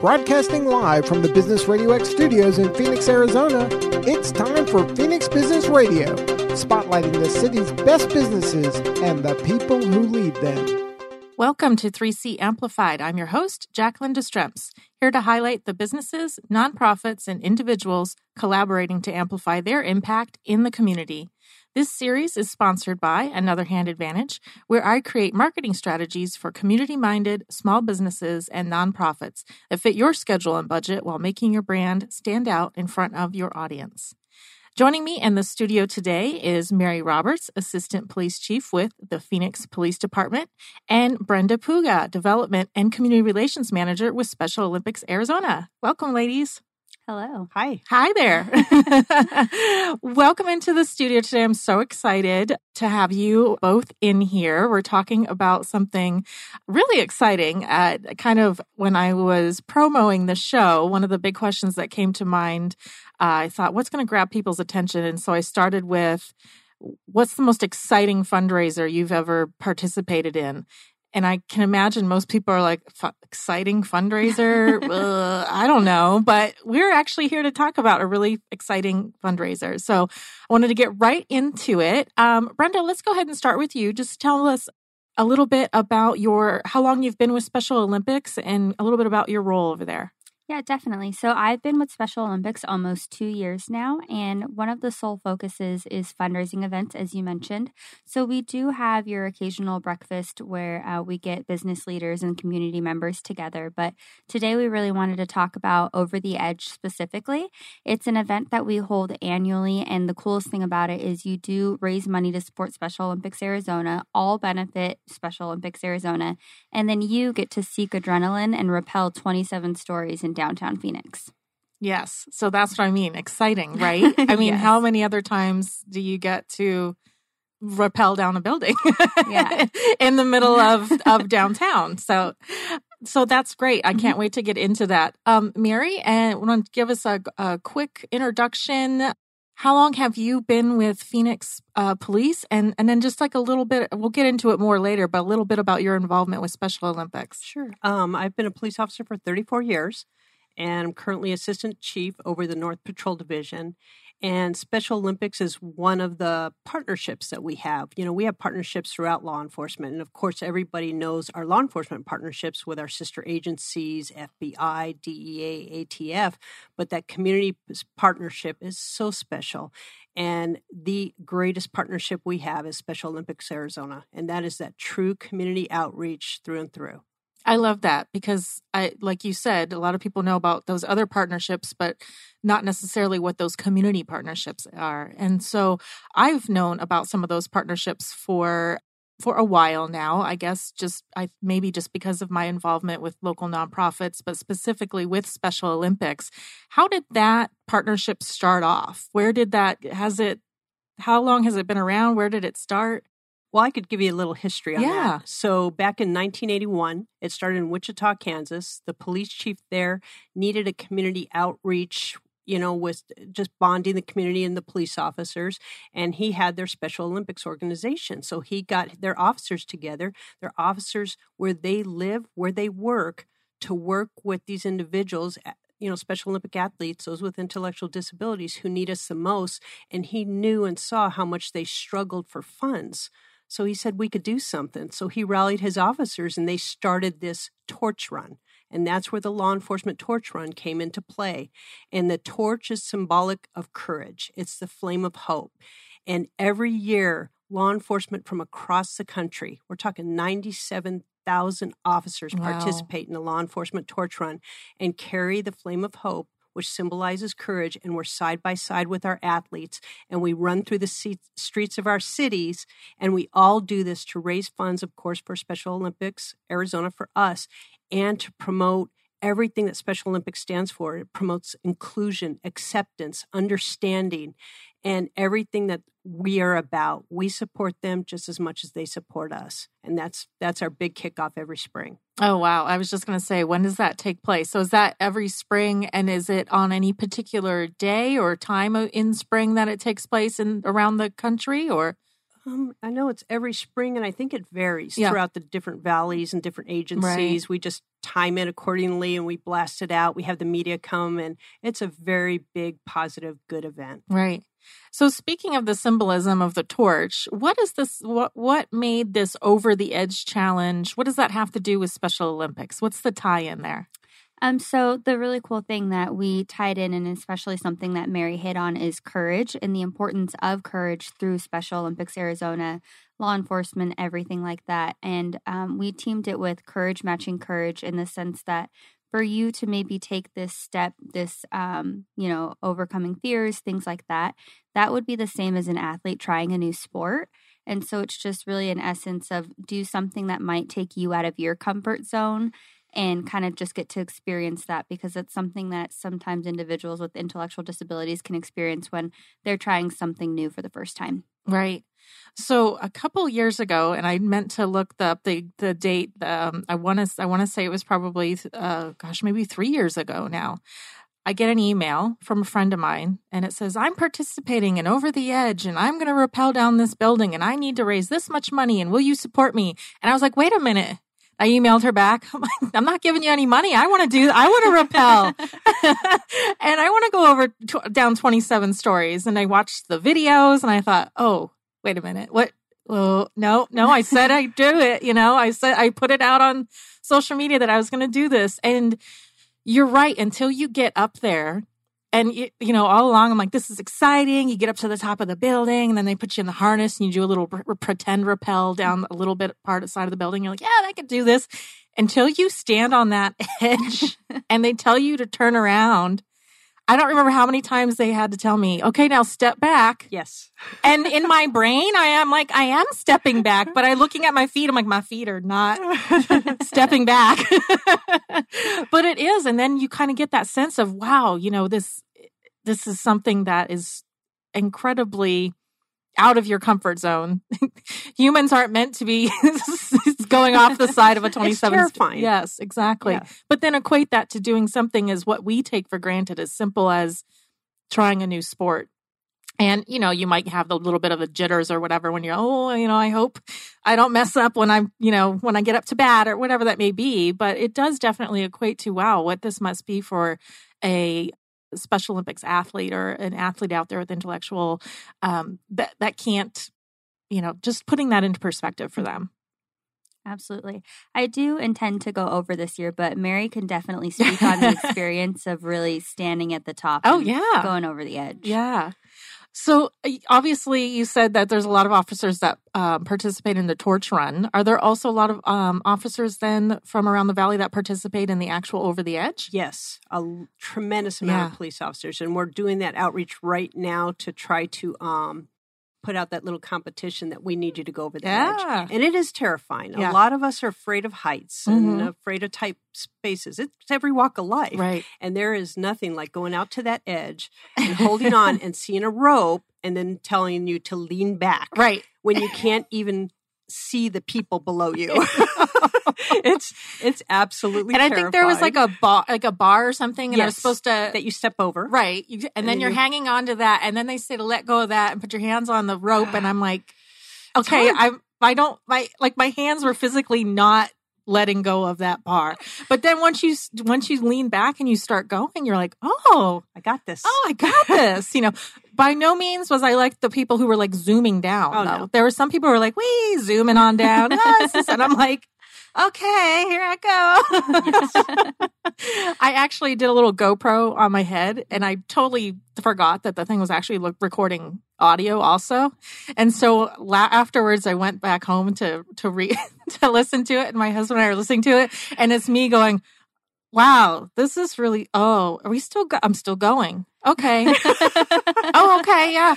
Broadcasting live from the Business Radio X studios in Phoenix, Arizona, it's time for Phoenix Business Radio, spotlighting the city's best businesses and the people who lead them. Welcome to 3C Amplified. I'm your host, Jacqueline Destremps, here to highlight the businesses, nonprofits, and individuals collaborating to amplify their impact in the community. This series is sponsored by Another Hand Advantage, where I create marketing strategies for community minded small businesses and nonprofits that fit your schedule and budget while making your brand stand out in front of your audience. Joining me in the studio today is Mary Roberts, Assistant Police Chief with the Phoenix Police Department, and Brenda Puga, Development and Community Relations Manager with Special Olympics Arizona. Welcome, ladies. Hello. Hi. Hi there. Welcome into the studio today. I'm so excited to have you both in here. We're talking about something really exciting. Uh, kind of when I was promoting the show, one of the big questions that came to mind, uh, I thought, what's going to grab people's attention? And so I started with, what's the most exciting fundraiser you've ever participated in? And I can imagine most people are like, exciting fundraiser. uh, I don't know. But we're actually here to talk about a really exciting fundraiser. So I wanted to get right into it. Um, Brenda, let's go ahead and start with you. Just tell us a little bit about your, how long you've been with Special Olympics and a little bit about your role over there. Yeah, definitely. So I've been with Special Olympics almost two years now, and one of the sole focuses is fundraising events, as you mentioned. So we do have your occasional breakfast where uh, we get business leaders and community members together. But today we really wanted to talk about Over the Edge specifically. It's an event that we hold annually, and the coolest thing about it is you do raise money to support Special Olympics Arizona, all benefit Special Olympics Arizona, and then you get to seek adrenaline and rappel 27 stories in downtown Phoenix. Yes. So that's what I mean. Exciting, right? I mean, yes. how many other times do you get to rappel down a building yeah. in the middle of, of downtown? So so that's great. I can't mm-hmm. wait to get into that. Um, Mary, and want to give us a, a quick introduction how long have you been with Phoenix uh, Police? And and then just like a little bit, we'll get into it more later, but a little bit about your involvement with Special Olympics. Sure. Um, I've been a police officer for 34 years, and I'm currently assistant chief over the North Patrol Division. And Special Olympics is one of the partnerships that we have. You know, we have partnerships throughout law enforcement. And of course, everybody knows our law enforcement partnerships with our sister agencies, FBI, DEA, ATF. But that community partnership is so special. And the greatest partnership we have is Special Olympics Arizona. And that is that true community outreach through and through. I love that because I like you said a lot of people know about those other partnerships but not necessarily what those community partnerships are. And so I've known about some of those partnerships for for a while now, I guess just I maybe just because of my involvement with local nonprofits, but specifically with Special Olympics. How did that partnership start off? Where did that has it how long has it been around? Where did it start? Well, I could give you a little history on yeah. that. So, back in 1981, it started in Wichita, Kansas. The police chief there needed a community outreach, you know, with just bonding the community and the police officers. And he had their Special Olympics organization. So, he got their officers together, their officers where they live, where they work, to work with these individuals you know, Special Olympic athletes, those with intellectual disabilities who need us the most. And he knew and saw how much they struggled for funds. So he said we could do something. So he rallied his officers and they started this torch run. And that's where the law enforcement torch run came into play. And the torch is symbolic of courage, it's the flame of hope. And every year, law enforcement from across the country, we're talking 97,000 officers wow. participate in the law enforcement torch run and carry the flame of hope which symbolizes courage, and we're side by side with our athletes, and we run through the streets of our cities, and we all do this to raise funds, of course, for Special Olympics Arizona for us, and to promote everything that Special Olympics stands for. It promotes inclusion, acceptance, understanding, and everything that we are about. We support them just as much as they support us. And that's that's our big kickoff every spring. Oh wow. I was just going to say when does that take place? So is that every spring and is it on any particular day or time in spring that it takes place in around the country or Um, I know it's every spring, and I think it varies yeah. throughout the different valleys and different agencies. Right. We just time it accordingly and we blast it out. We have the media come, and it's a very big, positive, good event. Right. So speaking of the symbolism of the torch, what is this what what made this over the edge challenge? What does that have to do with Special Olympics? What's the tie in there? Um, so the really cool thing that we tied in, and especially something that Mary hit on, is courage and the importance of courage through Special Olympics Arizona, law enforcement, everything like that. And um, we teamed it with Courage Matching Courage in the sense that for you to maybe take this step, this, um, you know, overcoming fears, things like that, that would be the same as an athlete trying a new sport. And so it's just really an essence of do something that might take you out of your comfort zone and kind of just get to experience that because it's something that sometimes individuals with intellectual disabilities can experience when they're trying something new for the first time. Right. So a couple years ago, and I meant to look up the the date. Um, I want to I want to say it was probably uh, gosh maybe three years ago now. I get an email from a friend of mine and it says, I'm participating in Over the Edge and I'm going to rappel down this building and I need to raise this much money and will you support me? And I was like, wait a minute. I emailed her back. I'm, like, I'm not giving you any money. I want to do, I want to rappel. and I want to go over t- down 27 stories. And I watched the videos and I thought, oh, wait a minute. What? Oh, no, no, I said I'd do it. You know, I said I put it out on social media that I was going to do this. And you're right. Until you get up there and you, you, know all along i'm like this is exciting. You get up to the top of the building and then they put you in the harness and you do a little pretend rappel down a little bit part of the side of the building. You're like yeah i could do this. Until you stand on that edge and they tell you to turn around I don't remember how many times they had to tell me, okay, now step back. Yes. And in my brain, I am like, I am stepping back, but I'm looking at my feet. I'm like, my feet are not stepping back. but it is. And then you kind of get that sense of, wow, you know, this, this is something that is incredibly out of your comfort zone. Humans aren't meant to be going off the side of a 27 it's terrifying. Yes, exactly. Yeah. But then equate that to doing something as what we take for granted as simple as trying a new sport. And you know, you might have the little bit of the jitters or whatever when you're, oh, you know, I hope I don't mess up when I'm, you know, when I get up to bat or whatever that may be. But it does definitely equate to wow, what this must be for a Special Olympics athlete or an athlete out there with intellectual um, that that can't, you know, just putting that into perspective for them. Absolutely. I do intend to go over this year, but Mary can definitely speak on the experience of really standing at the top. Oh, yeah. Going over the edge. Yeah. So obviously, you said that there's a lot of officers that um, participate in the torch run. Are there also a lot of um, officers then from around the valley that participate in the actual over the edge? Yes, a tremendous amount yeah. of police officers, and we're doing that outreach right now to try to um, put out that little competition that we need you to go over the yeah. edge. And it is terrifying. Yeah. A lot of us are afraid of heights mm-hmm. and afraid of tight spaces. It's every walk of life. Right. And there is nothing like going out to that edge and holding on and seeing a rope and then telling you to lean back. Right. When you can't even see the people below you. it's it's absolutely and I think there was like a bar like a bar or something and yes, I was supposed to that you step over. Right. You, and, and then you're you, hanging on to that and then they say to let go of that and put your hands on the rope and I'm like okay I I don't my like my hands were physically not letting go of that bar. But then once you once you lean back and you start going, you're like, oh, I got this. Oh, I got this. you know, by no means was I like the people who were like zooming down. Oh, though. No. There were some people who were like, we zooming on down, and I'm like, okay, here I go. I actually did a little GoPro on my head and I totally forgot that the thing was actually recording audio also. And so la- afterwards I went back home to to re- to listen to it and my husband and I are listening to it and it's me going, "Wow, this is really oh, are we still go- I'm still going." Okay. oh, okay. Yeah.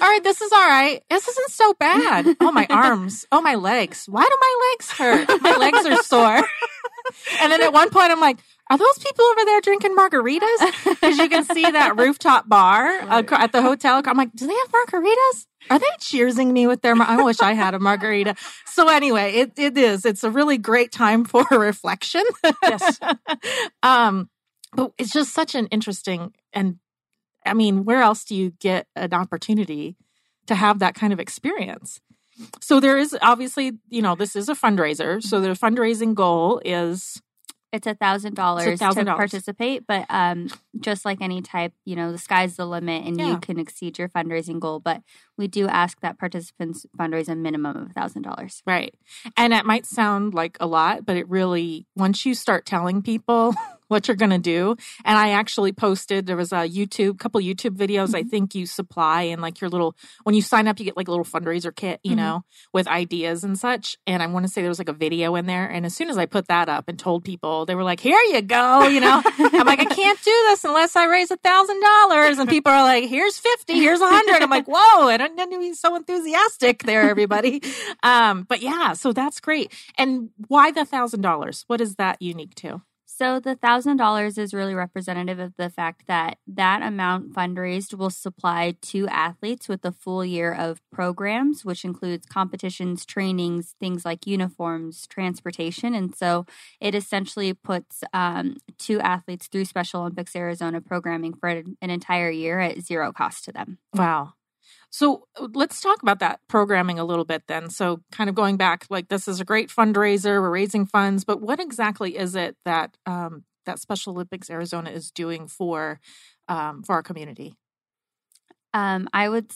All right. This is all right. This isn't so bad. Oh, my arms. Oh, my legs. Why do my legs hurt? My legs are sore. and then at one point, I'm like, are those people over there drinking margaritas? Because you can see that rooftop bar right. at the hotel. I'm like, do they have margaritas? Are they cheersing me with their? Mar- I wish I had a margarita. So anyway, it it is. It's a really great time for reflection. yes. um, but it's just such an interesting and I mean, where else do you get an opportunity to have that kind of experience? So there is obviously, you know, this is a fundraiser. So the fundraising goal is it's a thousand dollars to participate, but um, just like any type, you know, the sky's the limit, and yeah. you can exceed your fundraising goal. But we do ask that participants fundraise a minimum of a thousand dollars. Right, and it might sound like a lot, but it really once you start telling people what you're going to do. And I actually posted, there was a YouTube, couple YouTube videos mm-hmm. I think you supply and like your little, when you sign up, you get like a little fundraiser kit, you mm-hmm. know, with ideas and such. And I want to say there was like a video in there. And as soon as I put that up and told people, they were like, here you go, you know, I'm like, I can't do this unless I raise a thousand dollars. And people are like, here's 50, here's a hundred. I'm like, whoa, and I don't need to be so enthusiastic there, everybody. um, but yeah, so that's great. And why the thousand dollars? What is that unique to? So the thousand dollars is really representative of the fact that that amount fundraised will supply two athletes with a full year of programs, which includes competitions, trainings, things like uniforms, transportation, and so it essentially puts um, two athletes through Special Olympics Arizona programming for an entire year at zero cost to them. Wow. So uh, let's talk about that programming a little bit then. So, kind of going back, like this is a great fundraiser, we're raising funds, but what exactly is it that um, that Special Olympics Arizona is doing for um, for our community? Um, I would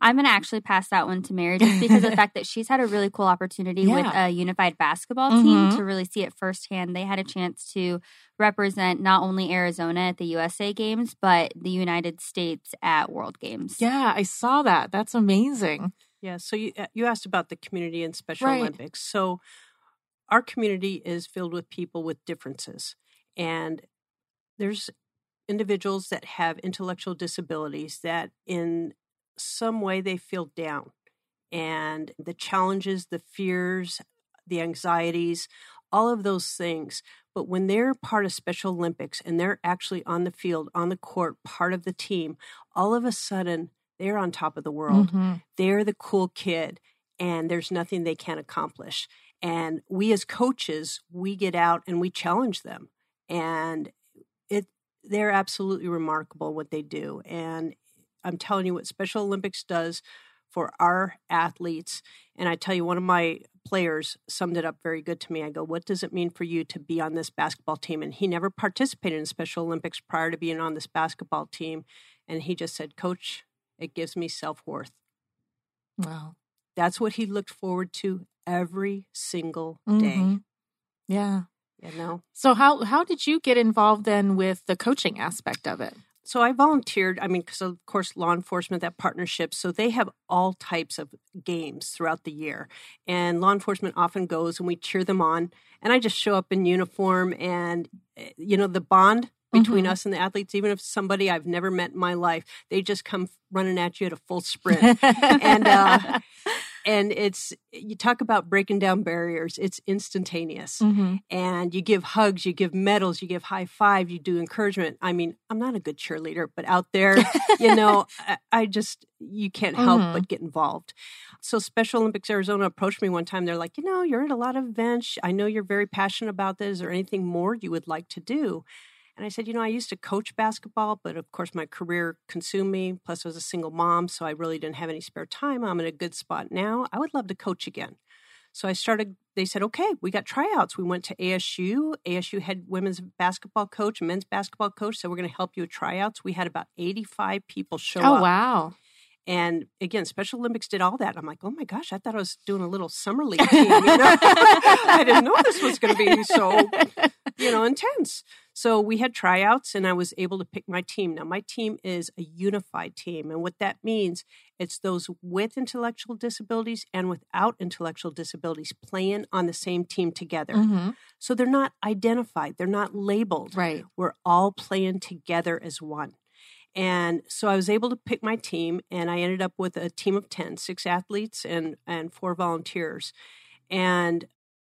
I'm going to actually pass that one to Mary just because of the fact that she's had a really cool opportunity yeah. with a unified basketball team mm-hmm. to really see it firsthand. They had a chance to represent not only Arizona at the USA Games, but the United States at World Games. Yeah, I saw that. That's amazing. Yeah, so you uh, you asked about the community and Special right. Olympics. So our community is filled with people with differences and there's individuals that have intellectual disabilities that in some way they feel down. And the challenges, the fears, the anxieties, all of those things. But when they're part of Special Olympics and they're actually on the field, on the court, part of the team, all of a sudden they're on top of the world. Mm-hmm. They're the cool kid, and there's nothing they can't accomplish. And we as coaches, we get out and we challenge them. And it they're absolutely remarkable what they do. And I'm telling you what Special Olympics does for our athletes. And I tell you, one of my players summed it up very good to me. I go, What does it mean for you to be on this basketball team? And he never participated in Special Olympics prior to being on this basketball team. And he just said, Coach, it gives me self worth. Wow. That's what he looked forward to every single day. Mm-hmm. Yeah. You know? So how how did you get involved then with the coaching aspect of it? So I volunteered. I mean, because of course, law enforcement, that partnership. So they have all types of games throughout the year. And law enforcement often goes and we cheer them on. And I just show up in uniform and, eh, you know, the bond between mm-hmm. us and the athletes, even if somebody I've never met in my life, they just come running at you at a full sprint. and, uh, and it's you talk about breaking down barriers it's instantaneous. Mm-hmm. and you give hugs you give medals you give high five you do encouragement. I mean i'm not a good cheerleader but out there you know I, I, just you can't help mm-hmm. but get involved. So special olympics arizona approached me one time. They're like you know you're at a lot of events. I know you're very passionate about this. Is there anything more you would like to do and I said, you know, I used to coach basketball, but of course my career consumed me. Plus, I was a single mom, so I really didn't have any spare time. I'm in a good spot now. I would love to coach again. So I started, they said, okay, we got tryouts. We went to ASU. ASU had women's basketball coach, men's basketball coach. So we're going to help you with tryouts. We had about 85 people show oh, up. Oh, wow. And again, Special Olympics did all that. I'm like, oh my gosh, I thought I was doing a little summer league team. You know? I didn't know this was going to be so, you know, intense. So we had tryouts and I was able to pick my team. Now, my team is a unified team. And what that means, it's those with intellectual disabilities and without intellectual disabilities playing on the same team together. Mm-hmm. So they're not identified, they're not labeled. Right. We're all playing together as one. And so I was able to pick my team, and I ended up with a team of 10, six athletes and, and four volunteers. And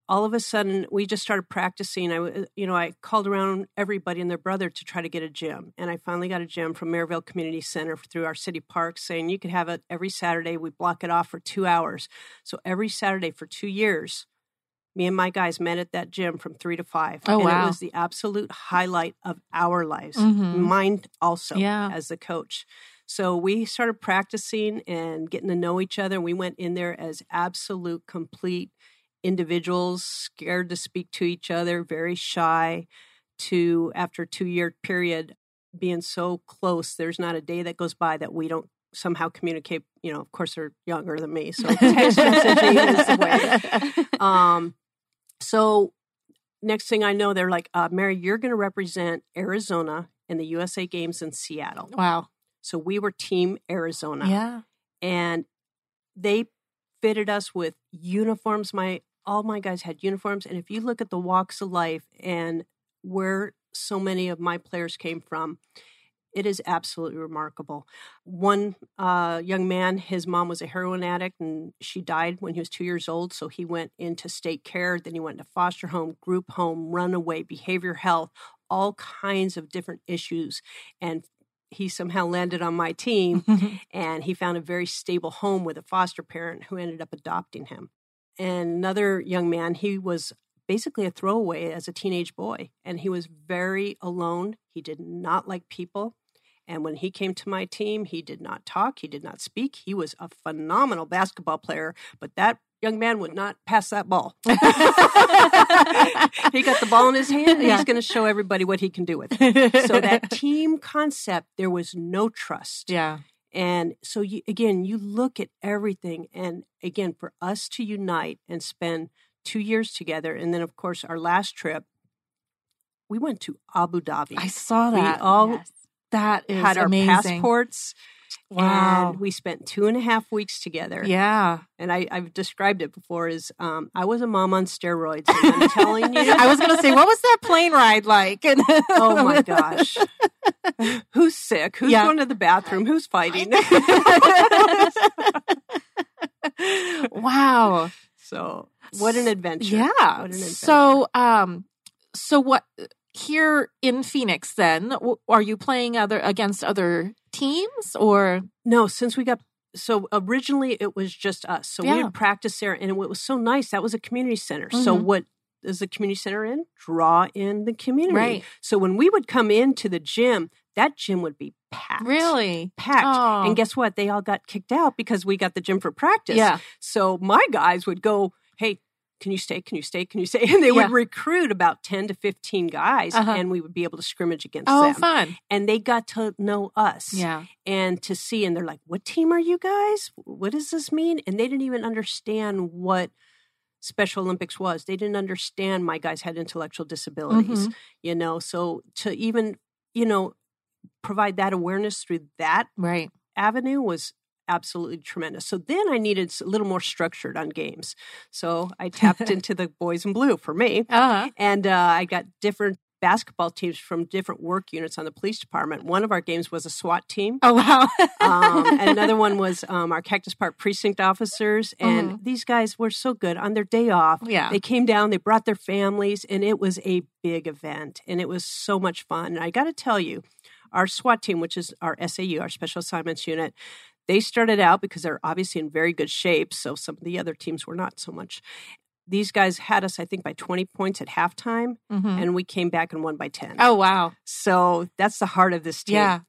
all of a sudden we just started practicing. I you know i called around everybody and their brother to try to get a gym. And i finally got a gym from maryvale community center through our city park saying you could have it every saturday. We block it off for two hours. So every saturday for two years me and my guys met at that gym from three to five oh, and wow. it was the absolute highlight of our lives mm-hmm. mine also yeah. as the coach So we started practicing and getting to know each other. We went in there as absolute, complete individuals, scared to speak to each other, very shy. To after a two year period, being so close, there's not a day that goes by that we don't somehow communicate. You know, of course, they're younger than me, so text messaging is the way. Um, so next thing I know, they're like, uh, Mary, you're going to represent Arizona in the USA Games in Seattle. Wow. So we were Team Arizona. Yeah. And they fitted us with uniforms. My all my guys had uniforms. And if you look at the walks of life and where so many of my players came from, it is absolutely remarkable. One uh, young man, his mom was a heroin addict and she died when he was two years old. So he went into state care. Then he went to foster home, group home, runaway, behavior health, all kinds of different issues. And he somehow landed on my team and he found a very stable home with a foster parent who ended up adopting him. And another young man, he was basically a throwaway as a teenage boy and he was very alone. He did not like people. And when he came to my team, he did not talk, he did not speak. He was a phenomenal basketball player, but that young man would not pass that ball. he got the ball in his hand and yeah. he's going to show everybody what he can do with it. So that team concept, there was no trust. Yeah. And so you, again, you look at everything and again for us to unite and spend 2 years together and then of course our last trip we went to Abu Dhabi. I saw that. We all yes. That is had our amazing. passports. Wow. And we spent two and a half weeks together. Yeah. And I, have described it before as um, I was a mom on steroids. I'm telling you. I was going to say, what was that plane ride like? oh my gosh. Who's sick? Who's yeah. going to the bathroom? Who's fighting? wow. So what an adventure. Yeah. What an adventure. So um so what here in Phoenix then are you playing other against other teams or? No since we got so originally it was just us. So yeah. we would practice there and it was so nice. That was a community center. Mm-hmm. so what is the community center in? Draw in the community. Right. So when we would come into the gym that gym would be packed. Really? Packed. Oh. and guess what? They all got kicked out because we got the gym for practice. Yeah. So my guys would go hey can you stay? Can you stay? Can you stay? And they yeah. would recruit about 10 to 15 guys uh-huh. and we would be able to scrimmage against oh, them. fun. And they got to know us. Yeah. And to see, and they're like, what team are you guys? What does this mean? And they didn't even understand what Special Olympics was. They didn't understand my guys had intellectual disabilities, mm-hmm. you know. So to even, you know, provide that awareness through that right avenue was absolutely tremendous. So then I needed a little more structured on games. So I tapped into the boys in blue for me. Uh-huh. And uh, I got different basketball teams from different work units on the police department. One of our games was a SWAT team. Oh, wow. um, and another one was um, our Cactus Park precinct officers. And mm-hmm. these guys were so good on their day off. Yeah. They came down, they brought their families, and it was a big event. And it was so much fun. And I got to tell you, our SWAT team, which is our SAU, our Special Assignments Unit, they started out because they're obviously in very good shape. So some of the other teams were not so much. These guys had us, I think, by 20 points at halftime, mm-hmm. and we came back and won by 10. Oh, wow. So that's the heart of this team. Yeah.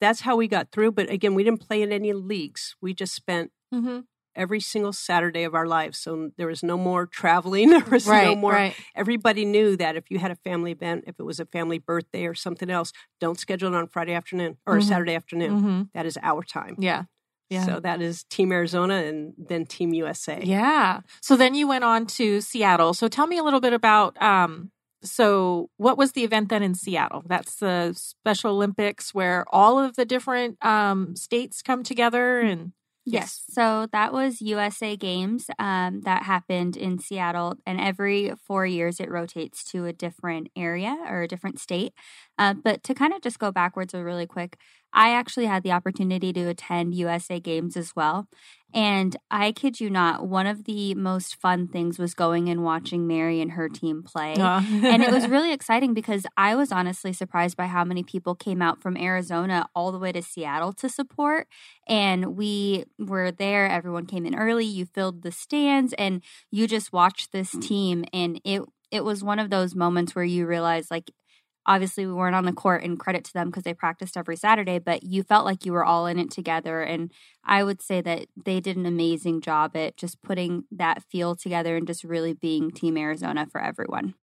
That's how we got through. But again, we didn't play in any leagues. We just spent mm-hmm. every single Saturday of our lives. So there was no more traveling. There was right, no more. Right. Everybody knew that if you had a family event, if it was a family birthday or something else, don't schedule it on Friday afternoon or mm-hmm. Saturday afternoon. Mm-hmm. That is our time. Yeah. Yeah. So that is Team Arizona and then Team USA. Yeah. So then you went on to Seattle. So tell me a little bit about um so what was the event then in Seattle? That's the Special Olympics where all of the different um states come together and Yes. So that was USA Games um, that happened in Seattle. And every four years, it rotates to a different area or a different state. Uh, but to kind of just go backwards really quick, I actually had the opportunity to attend USA Games as well. And I kid you not, one of the most fun things was going and watching Mary and her team play. and it was really exciting because I was honestly surprised by how many people came out from Arizona all the way to Seattle to support. And we were there, everyone came in early, you filled the stands, and you just watched this mm. team. And it, it was one of those moments where you realize, like, obviously we weren't on the court and credit to them because they practiced every Saturday, but you felt like you were all in it together. And I would say that they did an amazing job at just putting that feel together and just really being Team Arizona for everyone.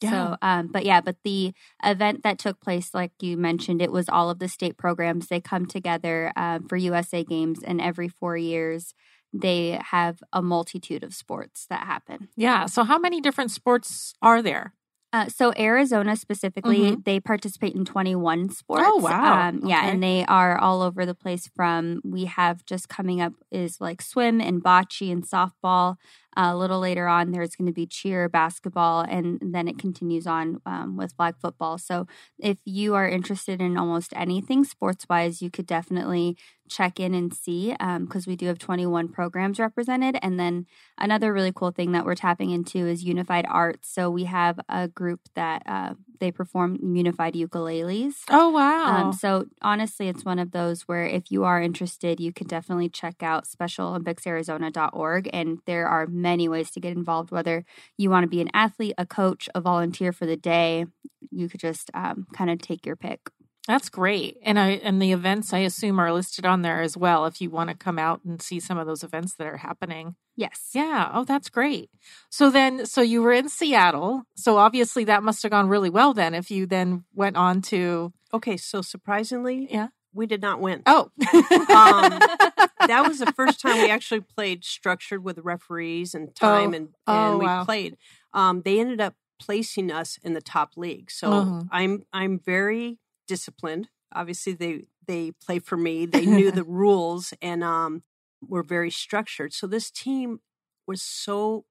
Yeah. So, um, but yeah, but the event that took place, like you mentioned, it was all of the state programs. They come together um, for USA Games, and every four years, they have a multitude of sports that happen. Yeah. So, how many different sports are there? Uh, so Arizona specifically, mm-hmm. they participate in 21 sports. Oh wow! Um, yeah, okay. and they are all over the place. From we have just coming up is like swim and bocce and softball. Uh, a little later on, there's going to be cheer, basketball, and then it continues on um, with flag football. So, if you are interested in almost anything sports wise, you could definitely check in and see because um, we do have 21 programs represented. And then another really cool thing that we're tapping into is unified arts. So, we have a group that uh, they perform unified ukuleles. Oh, wow. Um, so, honestly, it's one of those where if you are interested, you can definitely check out SpecialOlympicsArizona.org. And there are many ways to get involved, whether you want to be an athlete, a coach, a volunteer for the day. You could just um, kind of take your pick. That's great. And I and the events I assume are listed on there as well if you want to come out and see some of those events that are happening. Yes. Yeah. Oh, that's great. So then so you were in Seattle. So obviously that must have gone really well then if you then went on to Okay, so surprisingly, yeah. We did not win. Oh. um, that was the first time we actually played structured with referees and time oh. and, and oh, we wow. played. Um, they ended up placing us in the top league. So uh-huh. I'm I'm very disciplined. Obviously they they play for me. They knew the rules and um were very structured. So this team was so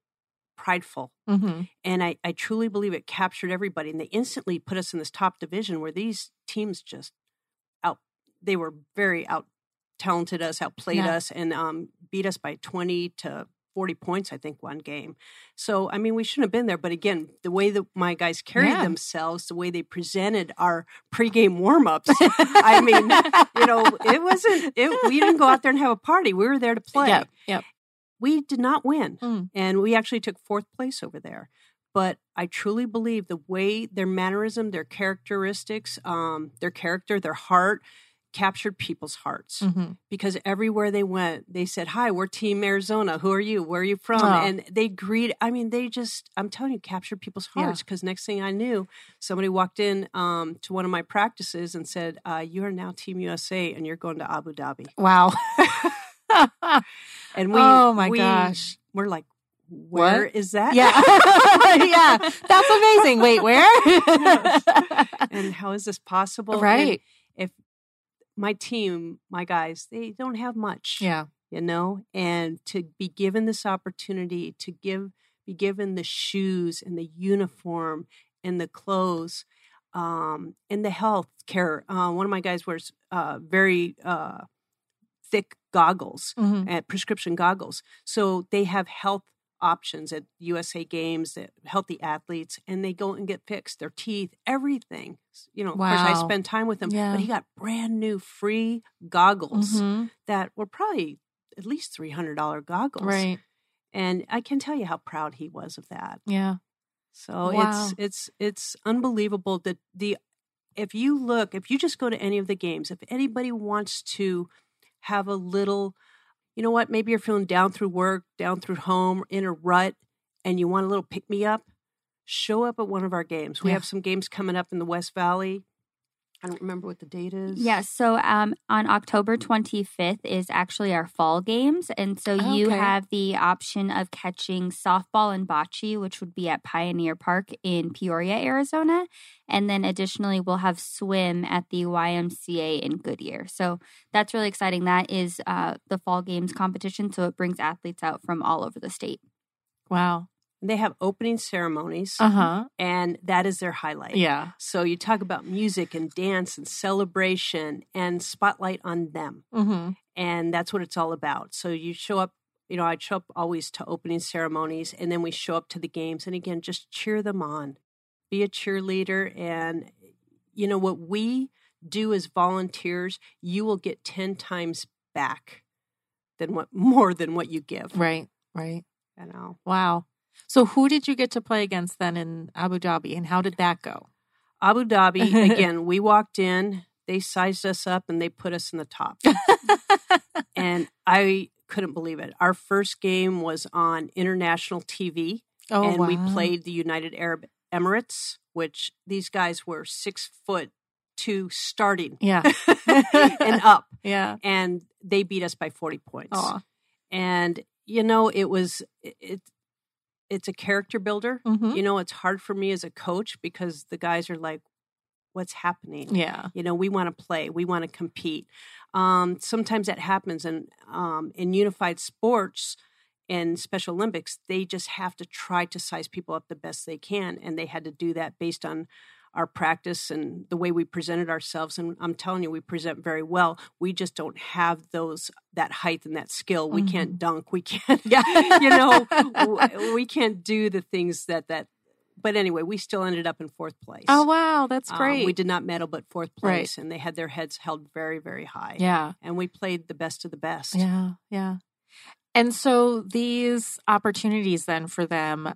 prideful. Mm-hmm. And I, I truly believe it captured everybody. And they instantly put us in this top division where these teams just they were very out talented us, outplayed yeah. us, and um, beat us by 20 to 40 points, I think, one game. So, I mean, we shouldn't have been there. But again, the way that my guys carried yeah. themselves, the way they presented our pregame warm ups, I mean, you know, it wasn't, it, we didn't go out there and have a party. We were there to play. Yep. yep. We did not win. Mm. And we actually took fourth place over there. But I truly believe the way their mannerism, their characteristics, um, their character, their heart, captured people's hearts mm-hmm. because everywhere they went, they said, Hi, we're Team Arizona. Who are you? Where are you from? Oh. And they greet, I mean, they just, I'm telling you, captured people's hearts because yeah. next thing I knew, somebody walked in um, to one of my practices and said, uh, You are now Team USA and you're going to Abu Dhabi. Wow. and we, oh my we, gosh. We're like, where what? is that? Yeah. yeah. That's amazing. Wait, where? And how is this possible? Right. And if my team, my guys, they don't have much. Yeah. You know, and to be given this opportunity to give, be given the shoes and the uniform and the clothes um, and the health care. Uh, one of my guys wears uh, very uh, thick goggles, mm-hmm. and prescription goggles. So they have health options at USA Games, that healthy athletes, and they go and get fixed their teeth, everything. You know, wow. of course, I spend time with him, yeah. but he got brand new free goggles mm-hmm. that were probably at least three hundred dollar goggles, right? And I can tell you how proud he was of that. Yeah. So wow. it's it's it's unbelievable that the if you look if you just go to any of the games if anybody wants to have a little you know what, maybe you're feeling down through work, down through home, in a rut, and you want a little pick me up, show up at one of our games. We yeah. have some games coming up in the West Valley. I don't remember what the date is. Yes. Yeah, so um, on October 25th is actually our fall games. And so oh, you okay. have the option of catching softball and bocce, which would be at Pioneer Park in Peoria, Arizona. And then additionally, we'll have swim at the YMCA in Goodyear. So that's really exciting. That is uh, the fall games competition. So it brings athletes out from all over the state. Wow. They have opening ceremonies, uh-huh. and that is their highlight. Yeah. So you talk about music and dance and celebration and spotlight on them, mm-hmm. and that's what it's all about. So you show up. You know, I show up always to opening ceremonies, and then we show up to the games, and again, just cheer them on, be a cheerleader, and you know what we do as volunteers, you will get ten times back than what more than what you give. Right. Right. You know. Wow. So who did you get to play against then in Abu Dhabi and how did that go? Abu Dhabi, again, we walked in, they sized us up and they put us in the top. and I couldn't believe it. Our first game was on international TV. Oh, and wow. we played the United Arab Emirates, which these guys were six foot two starting. Yeah. and up. Yeah. And they beat us by 40 points. Aww. And, you know, it was, it, it's a character builder. Mm-hmm. You know, it's hard for me as a coach because the guys are like, what's happening? Yeah. You know, we want to play, we want to compete. Um, sometimes that happens. And um, in unified sports, in Special Olympics, they just have to try to size people up the best they can. And they had to do that based on our practice and the way we presented ourselves and i'm telling you we present very well. We just don't have those that height and that skill. We mm-hmm. can't dunk. We can't yeah. you know we can't do the things that that but anyway we still ended up in fourth place. oh wow. That's great um, we did not medal but fourth place right. and they had their heads held very very high yeah. and we played the best of the best. Yeah yeah. And so these opportunities then for them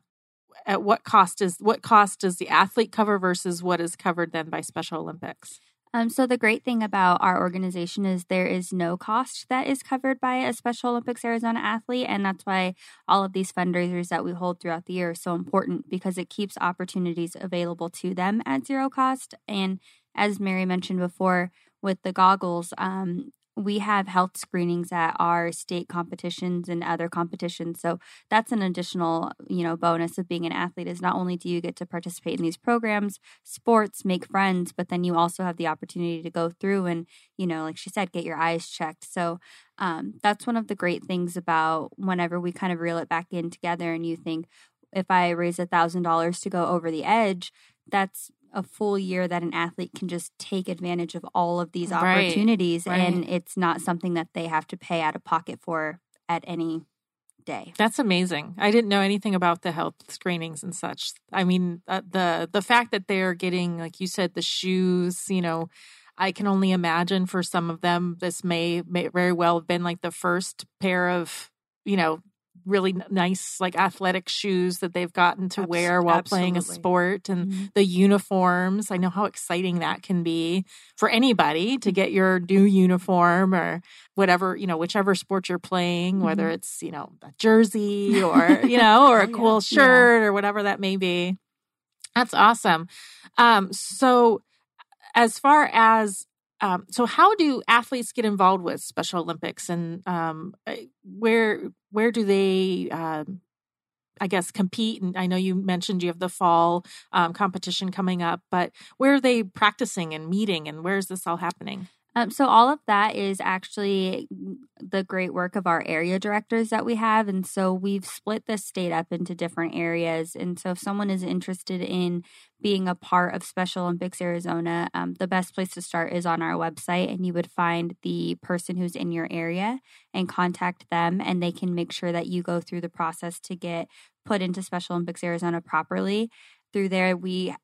at what cost is what cost does the athlete cover versus what is covered then by Special Olympics? Um, so the great thing about our organization is there is no cost that is covered by a Special Olympics Arizona athlete, and that's why all of these fundraisers that we hold throughout the year are so important because it keeps opportunities available to them at zero cost. And as Mary mentioned before, with the goggles, um, we have health screenings at our state competitions and other competitions. So that's an additional you know bonus of being an athlete is not only do you get to participate in these programs sports make friends but then you also have the opportunity to go through and you know like she said get your eyes checked. So um, that's one of the great things about whenever we kind of reel it back in together and you think if i raise a thousand dollars to go over the edge that's a full year that an athlete can just take advantage of all of these opportunities right, right. and it's not something that they have to pay out of pocket for at any day. That's amazing. I didn't know anything about the health screenings and such. I mean, uh, the the fact that they're getting like you said the shoes, you know, I can only imagine for some of them this may, may very well have been like the first pair of, you know, really nice like athletic shoes that they've gotten to Abs- wear while absolutely. playing a sport and mm-hmm. the uniforms i know how exciting that can be for anybody to get your new uniform or whatever you know whichever sport you're playing whether mm-hmm. it's you know a jersey or you know or a cool yeah. shirt yeah. or whatever that may be that's awesome um so as far as um, so how do athletes get involved with Special Olympics, and um, eh, where where do they, um, I guess, compete? And I know you mentioned you have the fall um, competition coming up, but where are they practicing and meeting, and where is this all happening? Um, so all of that is actually the great work of our area directors that we have, and so we've split the state up into different areas. And so if someone is interested in being a part of Special Olympics Arizona, um, the best place to start is on our website, and you would find the person who's in your area and contact them, and they can make sure that you go through the process to get put into Special Olympics Arizona properly through there we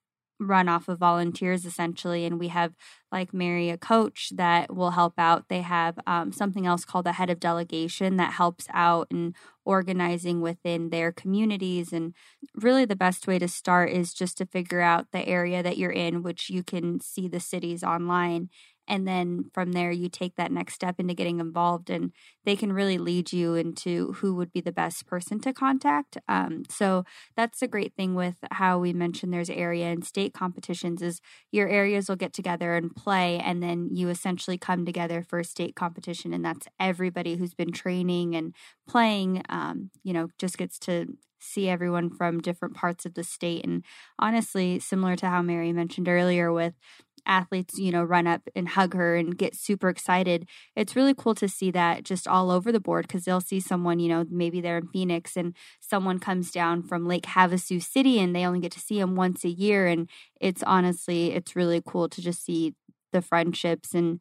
run off of volunteers essentially and we have like mary a coach that will help out. They have um, something else called the head of delegation that helps out in organizing within their communities and really the best way to start is just to figure out the area that you're in which you can see the cities online and then from there you take that next step into getting involved and they can really lead you into who would be the best person to contact um, so that's a great thing with how we mentioned there's area and state competitions is your areas will get together and play and then you essentially come together for a state competition and that's everybody who's been training and playing um, you know just gets to see everyone from different parts of the state and honestly similar to how mary mentioned earlier with athletes, you know, run up and hug her and get super excited. It's really cool to see that just all over the board because they'll see someone, you know, maybe they're in Phoenix and someone comes down from Lake Havasu City and they only get to see them once a year. And it's honestly, it's really cool to just see the friendships and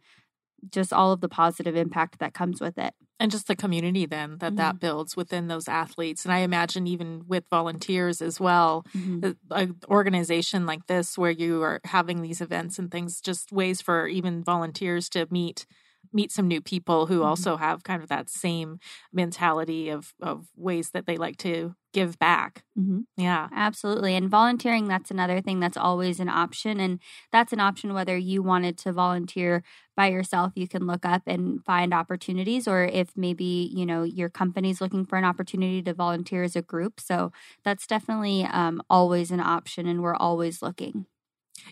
just all of the positive impact that comes with it and just the community then that mm-hmm. that builds within those athletes and i imagine even with volunteers as well mm-hmm. an organization like this where you are having these events and things just ways for even volunteers to meet meet some new people who mm-hmm. also have kind of that same mentality of of ways that they like to give back. Mm-hmm. Yeah. Absolutely. And volunteering, that's another thing that's always an option. And that's an option whether you wanted to volunteer by yourself, you can look up and find opportunities, or if maybe, you know, your company's looking for an opportunity to volunteer as a group. So that's definitely um, always an option, and we're always looking.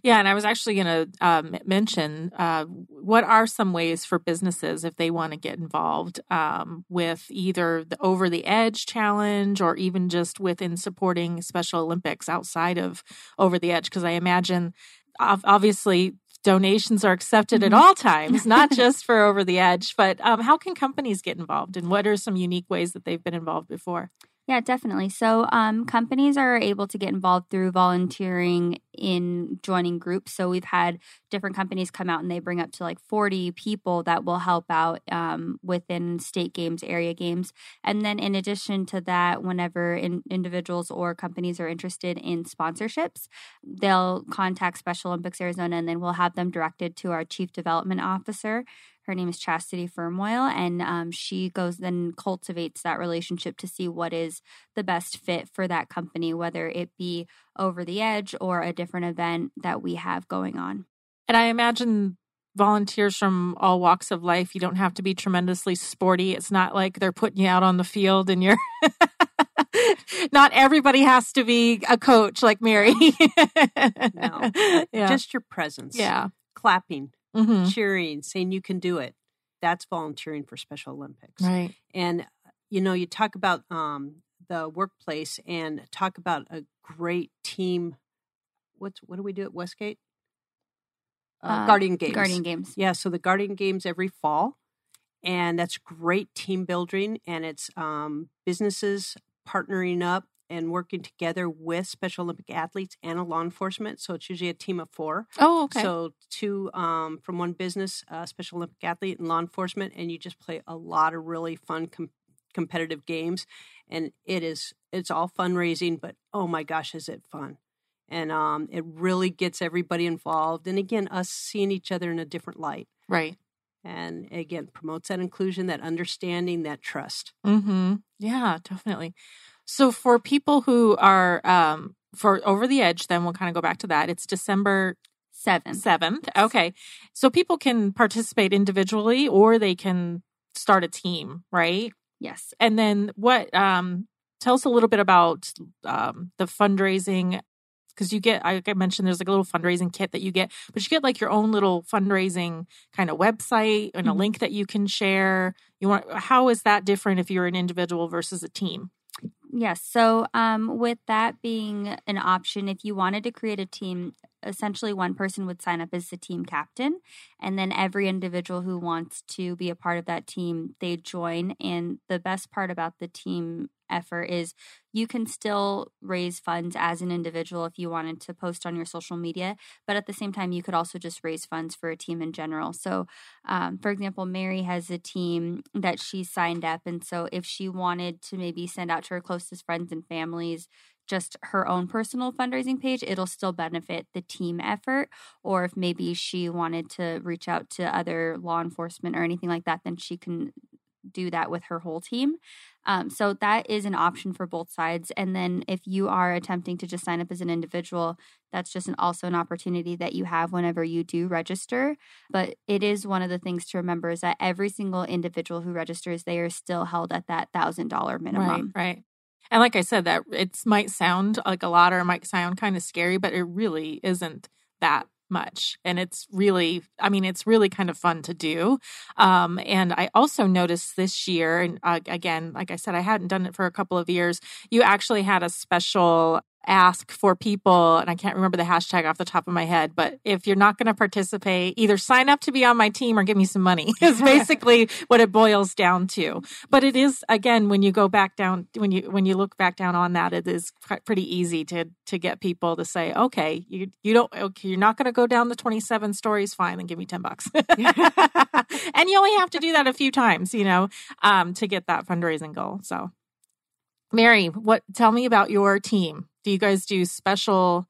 Yeah, and I was actually going to um, mention uh, what are some ways for businesses if they want to get involved um, with either the Over the Edge challenge or even just within supporting Special Olympics outside of Over the Edge? Because I imagine obviously donations are accepted at mm-hmm. all times, not just for Over the Edge. But um, how can companies get involved, and what are some unique ways that they've been involved before? Yeah, definitely. So, um, companies are able to get involved through volunteering in joining groups. So, we've had different companies come out and they bring up to like 40 people that will help out um, within state games, area games. And then, in addition to that, whenever in, individuals or companies are interested in sponsorships, they'll contact Special Olympics Arizona and then we'll have them directed to our chief development officer her name is Chastity Firmoil, and um, she goes then cultivates that relationship to see what is the best fit for that company, whether it be over the edge or a different event that we have going on. And I imagine volunteers from all walks of life. You don't have to be tremendously sporty. It's not like they're putting you out on the field and you're. not everybody has to be a coach like Mary. no, yeah. just your presence. Yeah, clapping mm-hmm. cheering, saying you can do it. That's volunteering for Special Olympics. Right. And, you know, you talk about um, the workplace and talk about a great team. What's, what do we do at Westgate? Uh, uh, Guardian Games. Guardian Games. Yeah. So the Guardian Games every fall. And that's great team building. And it's um, businesses partnering up and working together with Special Olympic athletes and a law enforcement. So it's usually a team of four. Oh, okay. So two um, from one business, uh, Special Olympic athlete and law enforcement, and you just play a lot of really fun com- competitive games. And it is it's all fundraising, but oh my gosh, is it fun! And um, it really gets everybody involved. And again, us seeing each other in a different light. Right. And again, promotes that inclusion, that understanding, that trust. Mm-hmm. Yeah, definitely. So for people who are um for over the edge, then we'll kind of go back to that. It's December 7th. 7th. Okay. So people can participate individually or they can start a team, right? Yes. And then what um tell us a little bit about um the fundraising because you get like I mentioned there's like a little fundraising kit that you get, but you get like your own little fundraising kind of website and a mm-hmm. link that you can share. You want how is that different if you're an individual versus a team? Yes. So, um, with that being an option, if you wanted to create a team, essentially one person would sign up as the team captain, and then every individual who wants to be a part of that team, they join. And the best part about the team effort is you can still raise funds as an individual if you wanted to post on your social media, but at the same time, you could also just raise funds for a team in general. So, um, for example, Mary has a team that she signed up. And so, if she wanted to maybe send out to her closest friends and families, just her own personal fundraising page, it'll still benefit the team effort. Or if maybe she wanted to reach out to other law enforcement or anything like that, then she can do that with her whole team. Um, so that is an option for both sides. And then if you are attempting to just sign up as an individual, that's just an, also an opportunity that you have whenever you do register. But it is one of the things to remember is that every single individual who registers, they are still held at that thousand dollar minimum. Right. Right. And like I said, that it might sound like a lot or it might sound kind of scary, but it really isn't that much and it's really i mean it's really kind of fun to do um, and i also noticed this year and uh, again like i said i hadn't done it for a couple of years you actually had a special ask for people, and I can't remember the hashtag off the top of my head, but if you're not going to participate, either sign up to be on my team or give me some money is basically what it boils down to. But it is, again, when you go back down, when you, when you look back down on that, it is pretty easy to, to get people to say, okay, you, you don't, okay, you're not going to go down the 27 stories. Fine. and give me 10 bucks. and you only have to do that a few times, you know, um, to get that fundraising goal. So Mary, what, tell me about your team do you guys do special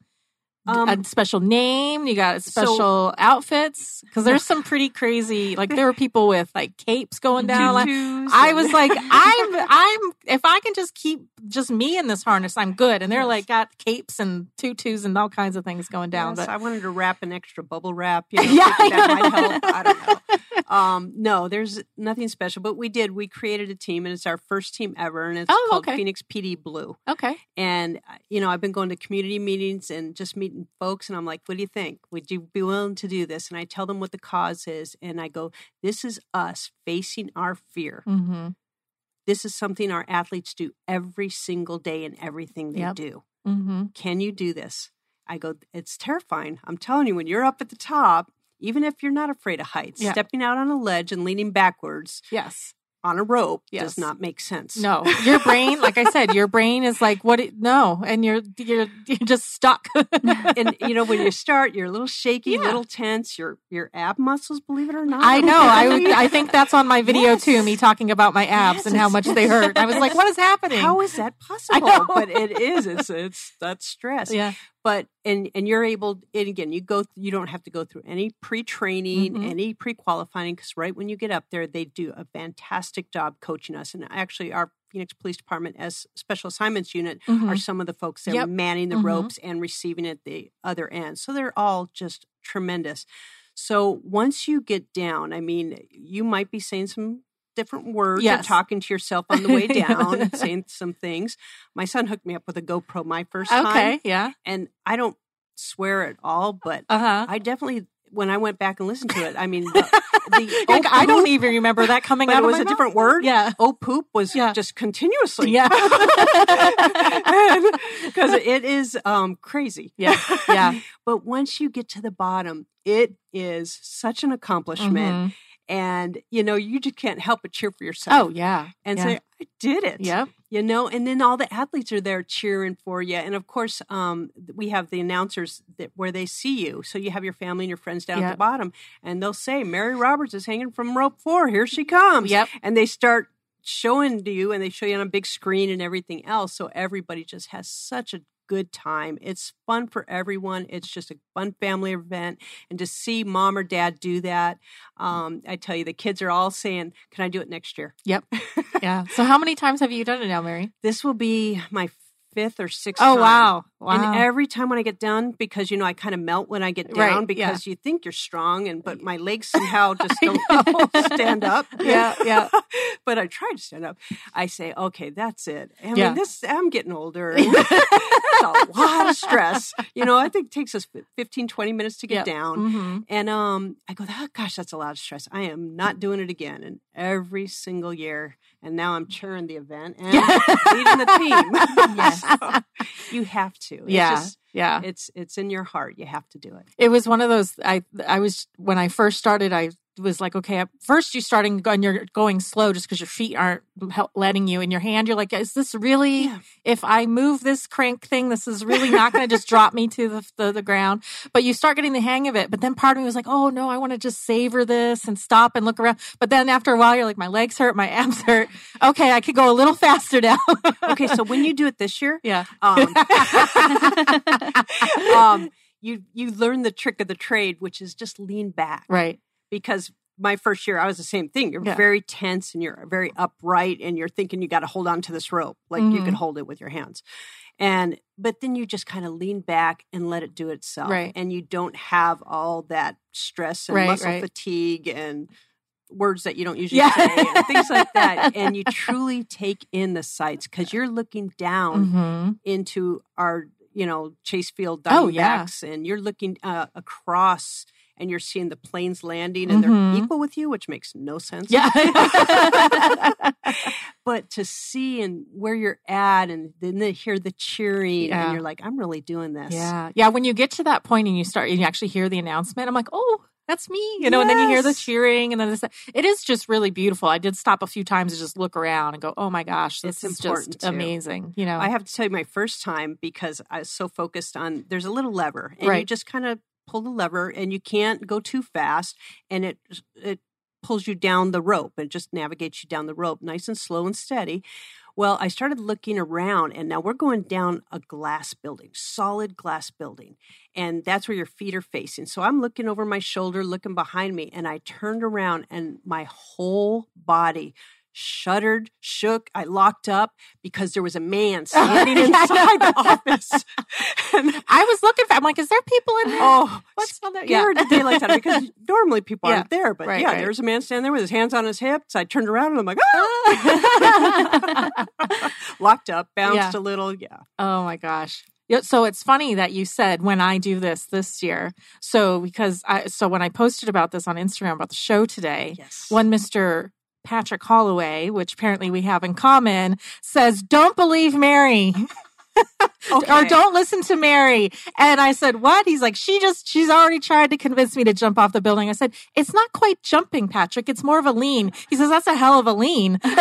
um, a special name? You got special so, outfits? Because there's some pretty crazy. Like there were people with like capes going down. Like, I was like, I'm, I'm. If I can just keep just me in this harness, I'm good. And they're yes. like got capes and tutus and all kinds of things going down. Yes, but I wanted to wrap an extra bubble wrap. You know, yeah, that might help. I don't know. Um, no, there's nothing special, but we did. We created a team, and it's our first team ever, and it's oh, called okay. Phoenix PD Blue. Okay. And uh, you know, I've been going to community meetings and just meeting folks, and I'm like, "What do you think? Would you be willing to do this?" And I tell them what the cause is, and I go, "This is us facing our fear." Mm-hmm. This is something our athletes do every single day in everything they yep. do. Mm-hmm. Can you do this? I go, it's terrifying. I'm telling you, when you're up at the top, even if you're not afraid of heights, yeah. stepping out on a ledge and leaning backwards. Yes on a rope yes. does not make sense. No, your brain, like I said, your brain is like, what? It, no, and you're you're you're just stuck. and you know, when you start, you're a little shaky, a yeah. little tense. Your your ab muscles, believe it or not. I know. I I think that's on my video yes. too. Me talking about my abs yes, and how much they hurt. I was like, what is happening? How is that possible? But it is. It's it's that stress. Yeah but and and you're able and again you go you don't have to go through any pre-training mm-hmm. any pre-qualifying because right when you get up there they do a fantastic job coaching us and actually our phoenix police department as special assignments unit mm-hmm. are some of the folks that yep. are manning the mm-hmm. ropes and receiving at the other end so they're all just tremendous so once you get down i mean you might be saying some different words yes. talking to yourself on the way down, saying some things. My son hooked me up with a GoPro my first time. Okay, yeah. And I don't swear at all, but uh-huh. I definitely when I went back and listened to it, I mean, the, the oh, I don't even remember that coming out. It was a mouth. different word. Yeah. Oh, poop was yeah. just continuously. Yeah. Because it is um, crazy. Yeah. Yeah. but once you get to the bottom, it is such an accomplishment. Mm-hmm and you know you just can't help but cheer for yourself. Oh yeah, and yeah. say I did it. Yeah, you know, and then all the athletes are there cheering for you, and of course, um, we have the announcers that where they see you. So you have your family and your friends down yep. at the bottom, and they'll say, "Mary Roberts is hanging from rope four. Here she comes." Yep, and they start showing to you, and they show you on a big screen and everything else. So everybody just has such a good time. It's fun for everyone. It's just a fun family event. And to see mom or dad do that, um, I tell you, the kids are all saying, Can I do it next year? Yep. yeah. So, how many times have you done it now, Mary? This will be my fifth or sixth. Oh time. wow! Wow! And every time when I get done, because you know I kind of melt when I get down right, because yeah. you think you're strong, and but my legs somehow just don't stand up. Yeah, yeah. but I try to stand up. I say, okay, that's it. I yeah. mean, this I'm getting older. it's a lot of stress. You know, I think it takes us 15, 20 minutes to get yep. down, mm-hmm. and um, I go, oh, gosh, that's a lot of stress. I am not doing it again. And every single year, and now I'm chairing the event and leading the team. yes, you have to. It's yeah, just, yeah. It's it's in your heart. You have to do it. It was one of those. I I was when I first started. I was like, okay, at first you're starting and you're going slow just because your feet aren't letting you. In your hand, you're like, is this really? Yeah. If I move this crank thing, this is really not going to just drop me to the, the, the ground. But you start getting the hang of it. But then part of me was like, oh no, I want to just savor this and stop and look around. But then after a while, you're like, my legs hurt, my abs hurt. Okay, I could go a little faster now. okay, so when you do it this year, yeah. Um, um, you you learn the trick of the trade, which is just lean back. Right because my first year, I was the same thing. You're yeah. very tense and you're very upright and you're thinking you got to hold on to this rope like mm-hmm. you can mm-hmm. hold it with your hands. And, but then you just kind of lean back and let it do itself. Right. And you don't have all that stress and right, muscle right. fatigue and words that you don't usually yeah. say and things like that. And you truly take in the sights because you're looking down mm-hmm. into our, you know, Chase Field Diamondbacks oh, yeah. and you're looking uh, across – and you're seeing the planes landing and mm-hmm. they're equal with you, which makes no sense. Yeah. but to see and where you're at and then hear the cheering yeah. and you're like, I'm really doing this. Yeah. Yeah. When you get to that point and you start and you actually hear the announcement, I'm like, oh, that's me, you know, yes. and then you hear the cheering and then this, it is just really beautiful. I did stop a few times to just look around and go, oh my gosh, this it's is just too. amazing. You know, I have to tell you my first time because I was so focused on, there's a little lever and right. you just kind of pull the lever and you can't go too fast and it it pulls you down the rope. and just navigates you down the rope nice and slow and steady. Well, I started looking around, and now we're going down a glass building, solid glass building. And that's where your feet are facing. So I'm looking over my shoulder, looking behind me, and I turned around, and my whole body shuddered, shook. I locked up because there was a man standing inside the office. And I was looking for. I'm like, is there people in there? Oh, what's on there? Yeah, daylight out because normally people aren't there, but right, yeah, right. there was a man standing there with his hands on his hips. I turned around and I'm like, ah! locked up, bounced Yeah. a little. Yeah. Oh my gosh. Yeah, So it's funny that you said when I do this this year. So because I so when I posted about this on Instagram about the show today, Yes. one Mr. Patrick Holloway, which apparently we have in common, says, "Don't believe Mary." or don't listen to Mary. And I said, What? He's like, She just, she's already tried to convince me to jump off the building. I said, It's not quite jumping, Patrick. It's more of a lean. He says, That's a hell of a lean.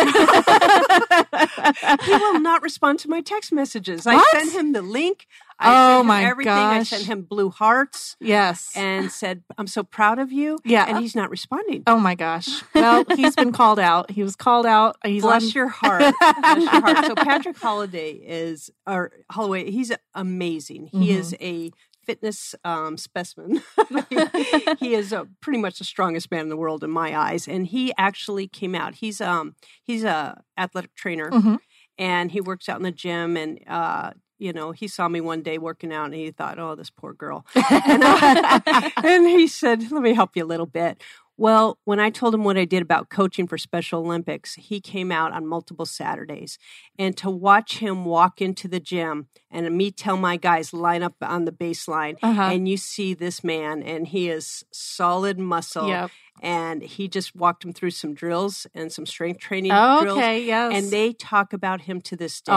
he will not respond to my text messages. I What? sent him the link. I Oh my everything. I sent him blue hearts yes. and said, "I'm so proud of you." Yeah. and he's not responding. Oh my gosh. Well, he's been called out. He was called out. He's Bless on- your heart. Bless your heart. So Patrick Holiday is or Holloway, he's amazing. He is a fitness um, specimen. he is uh, pretty much the strongest man in the world in my eyes. And he actually came out. He's um he's a athletic trainer Mhm. and he works out in the gym and uh you know, he saw me one day working out and he thought, oh, this poor girl. and, uh, and he said, let me help you a little bit. Well, when I told him what I did about coaching for Special Olympics, he came out on multiple Saturdays. And to watch him walk into the gym and me tell my guys line up on the baseline, Uh-huh. and you see this man, and he is solid muscle. Yep. And he just walked him through some drills and some strength training drills. Okay. Yes. And they talk about him to this day.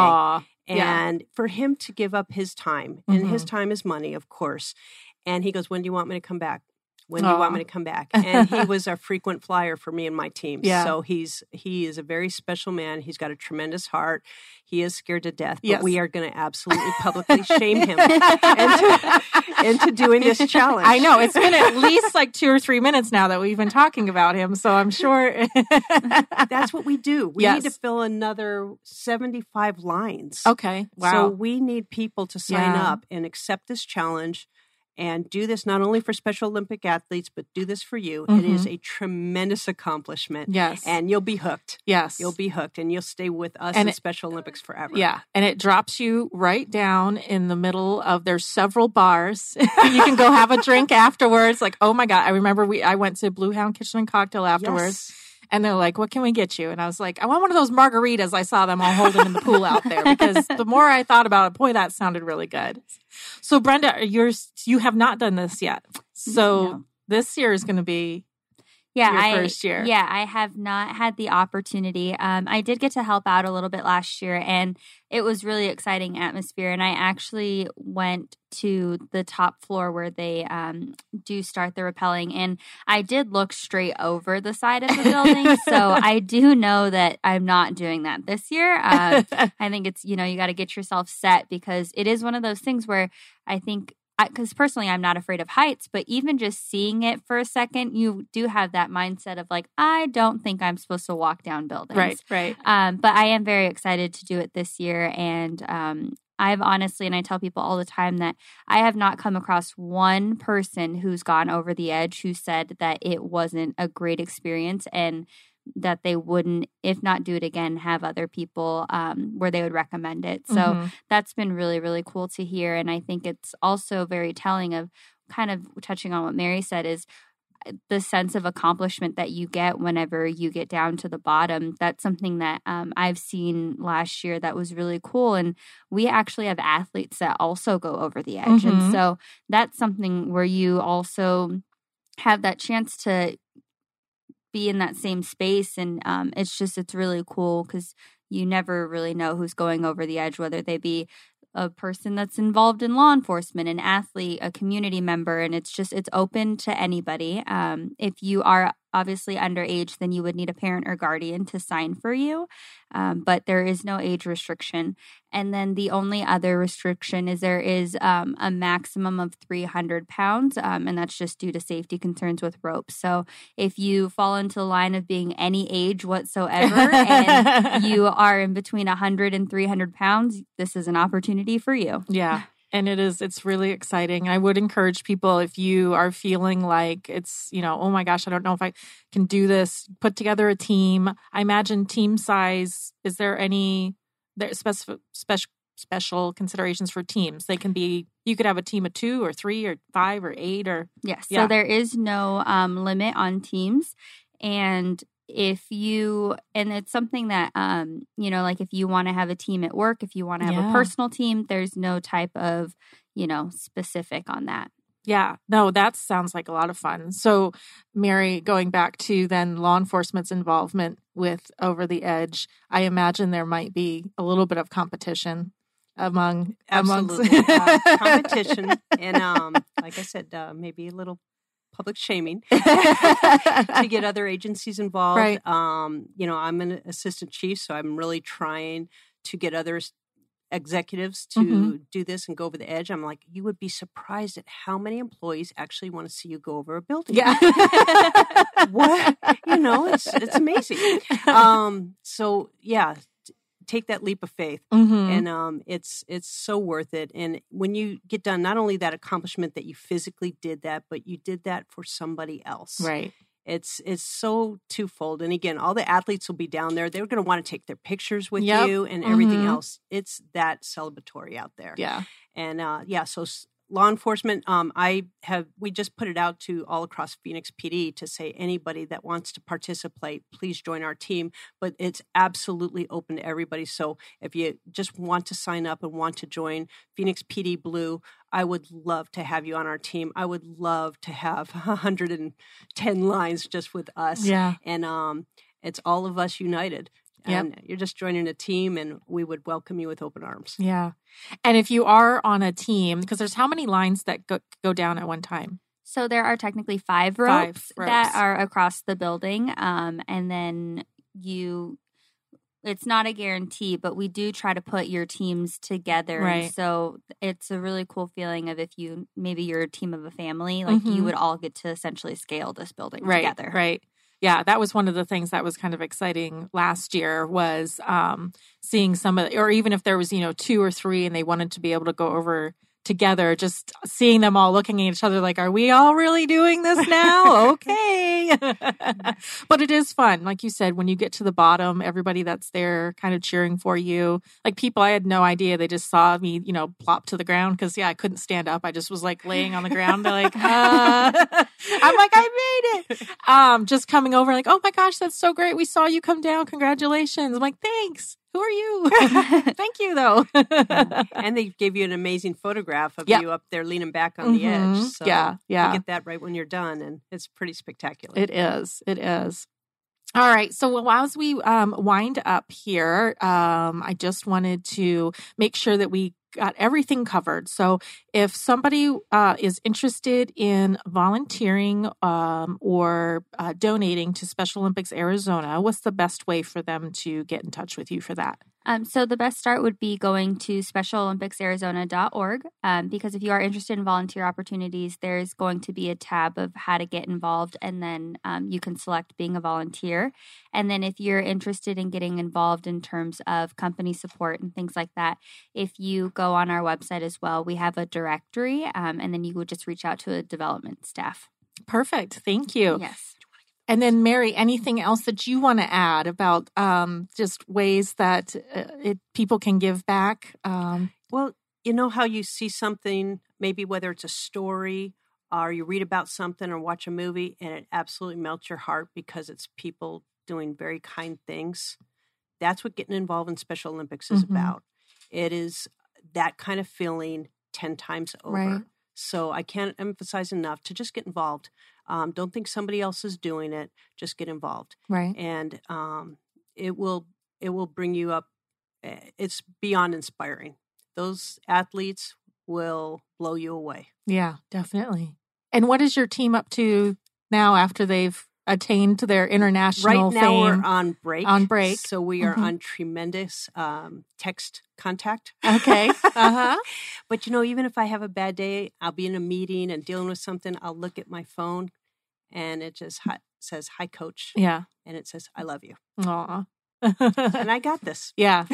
Aw. yeah. And for him to give up his time, and his Mhm. time is money, of course. And he goes, When do you want me to come back? When do you want me to come back? And he was a frequent flyer for me and my team. Yeah. So he's he is a very special man. He's got a tremendous heart. He is scared to death, but Yes. we are going to absolutely publicly shame him into, into doing this challenge. I know it's been at least like two or three minutes now that we've been talking about him. So I'm sure. That's what we do. We need to fill another 75 lines. okay. Wow. So we need people to sign Yeah. up and accept this challenge and do this not only for Special Olympic athletes, but do this for you. It is a tremendous accomplishment. Mm-hmm. yes. And you'll be hooked. yes. You'll be hooked and you'll stay with us And in it- Special Olympics forever. Yeah, and it drops you right down in the middle of there's several bars. you can go have a drink afterwards. Like, oh my god, I remember we I went to Blue Hound Kitchen and Cocktail afterwards, Yes. And they're like, "What can we get you?" And I was like, "I want one of those margaritas." I saw them all holding in the pool out there because the more I thought about it, boy, that sounded really good. So, Brenda, you're you have not done this yet, so No. this year is going to be yeah, I, first year. Yeah, I have not had the opportunity. Um, I did get to help out a little bit last year, and it was really exciting atmosphere. And I actually went to the top floor where they um, do start the rappelling, and I did look straight over the side of the building. so I do know that I'm not doing that this year. Um, I think it's, you know, you got to get yourself set because it is one of those things where I think, because personally, I'm not afraid of heights, but even just seeing it for a second, you do have that mindset of like, I don't think I'm supposed to walk down buildings. right, right. Um, but I am very excited to do it this year. And um, I've honestly, and I tell people all the time that I have not come across one person who's gone over the edge who said that it wasn't a great experience and that they wouldn't, if not do it again, have other people um, where they would recommend it. So Mhm. that's been really, really cool to hear. And I think it's also very telling of kind of touching on what Mary said is uh, the sense of accomplishment that you get whenever you get down to the bottom. That's something that um, I've seen last year that was really cool. And we actually have athletes that also go over the edge. Mhm. And so that's something where you also have that chance to be in that same space. And um, it's just, it's really cool because you never really know who's going over the edge, whether they be a person that's involved in law enforcement, an athlete, a community member, and it's just it's open to anybody. Um, if you are obviously underage, then you would need a parent or guardian to sign for you. Um, but there is no age restriction. And then the only other restriction is there is um, a maximum of 300 pounds, um, and that's just due to safety concerns with ropes. So if you fall into the line of being any age whatsoever and you are in between 100 and 300 pounds, this is an opportunity for you. Yeah and it is it's really exciting. I would encourage people if you are feeling like it's you know oh my gosh i don't know if i can do this put together a team. I imagine team size is there any there special special special considerations for teams? They can be you could have a team of two or three or five or eight or yes yeah. so there is no um, limit on teams and if you and it's something that um you know like if you want to have a team at work if you want to have yeah. a personal team there's no type of you know specific on that. Yeah. No that sounds like a lot of fun. So mary going back to then law enforcement's involvement with over the edge i imagine there might be a little bit of competition among absolutely uh, competition and um like i said uh, maybe a little public shaming to get other agencies involved. Right. Um, you know, I'm an assistant chief, so I'm really trying to get others executives to mm-hmm. do this and go over the edge. I'm like, you would be surprised at how many employees actually want to see you go over a building. Yeah. what? You know, it's it's amazing. Um, so yeah, take that leap of faith mm-hmm. and um, it's it's so worth it. And when you get done not only that accomplishment that you physically did that but you did that for somebody else. Right. It's it's so twofold. And again all the athletes will be down there. They're going to want to take their pictures with yep. you and everything mm-hmm. else. It's that celebratory out there. Yeah. And uh, yeah so law enforcement um, i have we just put it out to all across phoenix pd to say anybody that wants to participate please join our team. But it's absolutely open to everybody. So if you just want to sign up and want to join phoenix pd blue i would love to have you on our team. I would love to have 110 lines just with us. Yeah. And um it's all of us united and yep. you're just joining a team and we would welcome you with open arms yeah and if you are on a team because there's how many lines that go, go down at one time so there are technically five ropes, five ropes. that are across the building um, and then you it's not a guarantee but we do try to put your teams together right. so it's a really cool feeling of if you maybe you're a team of a family like mm-hmm. you would all get to essentially scale this building right, together right yeah, that was one of the things that was kind of exciting last year was um, seeing some of, or even if there was, you know, two or three and they wanted to be able to go over together, just seeing them all looking at each other like, are we all really doing this now? okay. but it is fun. Like you said, when you get to the bottom, everybody that's there kind of cheering for you. Like people I had no idea. They just saw me, you know, plop to the ground because, yeah, I couldn't stand up. I just was like laying on the ground. They're like, uh. I'm like, I made it. Um, just coming over, like, oh my gosh, that's so great. We saw you come down. Congratulations. I'm like, thanks who are you? Thank you, though. and they gave you an amazing photograph of yep. you up there leaning back on mm-hmm. the edge. Mm-hmm. So yeah, yeah. You get that right when you're done, and it's pretty spectacular. It is. It is. All right. So as we um, wind up here, um, I just wanted to make sure that we got everything covered. So if somebody uh, is interested in volunteering um, or uh, donating to Special Olympics Arizona, what's the best way for them to get in touch with you for that? Um, so the best start would be going to specialolympics.arizona.org um, because if you are interested in volunteer opportunities, there's going to be a tab of how to get involved, and then um, you can select being a volunteer. And then if you're interested in getting involved in terms of company support and things like that, if you go on our website as well, we have a directory, um, and then you would just reach out to a development staff. Perfect. Thank you. Yes. And then, Mary, anything else that you want to add about um, just ways that uh, it, people can give back? Um, well, you know how you see something, maybe whether it's a story or you read about something or watch a movie, and it absolutely melts your heart because it's people doing very kind things. That's what getting involved in Special Olympics is mm-hmm. about. It is that kind of feeling 10 times over. Right. So I can't emphasize enough to just get involved. Um, don't think somebody else is doing it. Just get involved. Right. And um, it will it will bring you up. Eh, it's beyond inspiring. Those athletes will blow you away. Yeah, definitely. And what is your team up to now after they've attained to their international right now fame. we're on break On break. so we are Mhm. on tremendous um, text contact Okay. Uh-huh. but you know even if i have a bad day i'll be in a meeting and dealing with something i'll look at my phone and it just hi- says hi coach Yeah. and it says i love you Aw. And i got this yeah.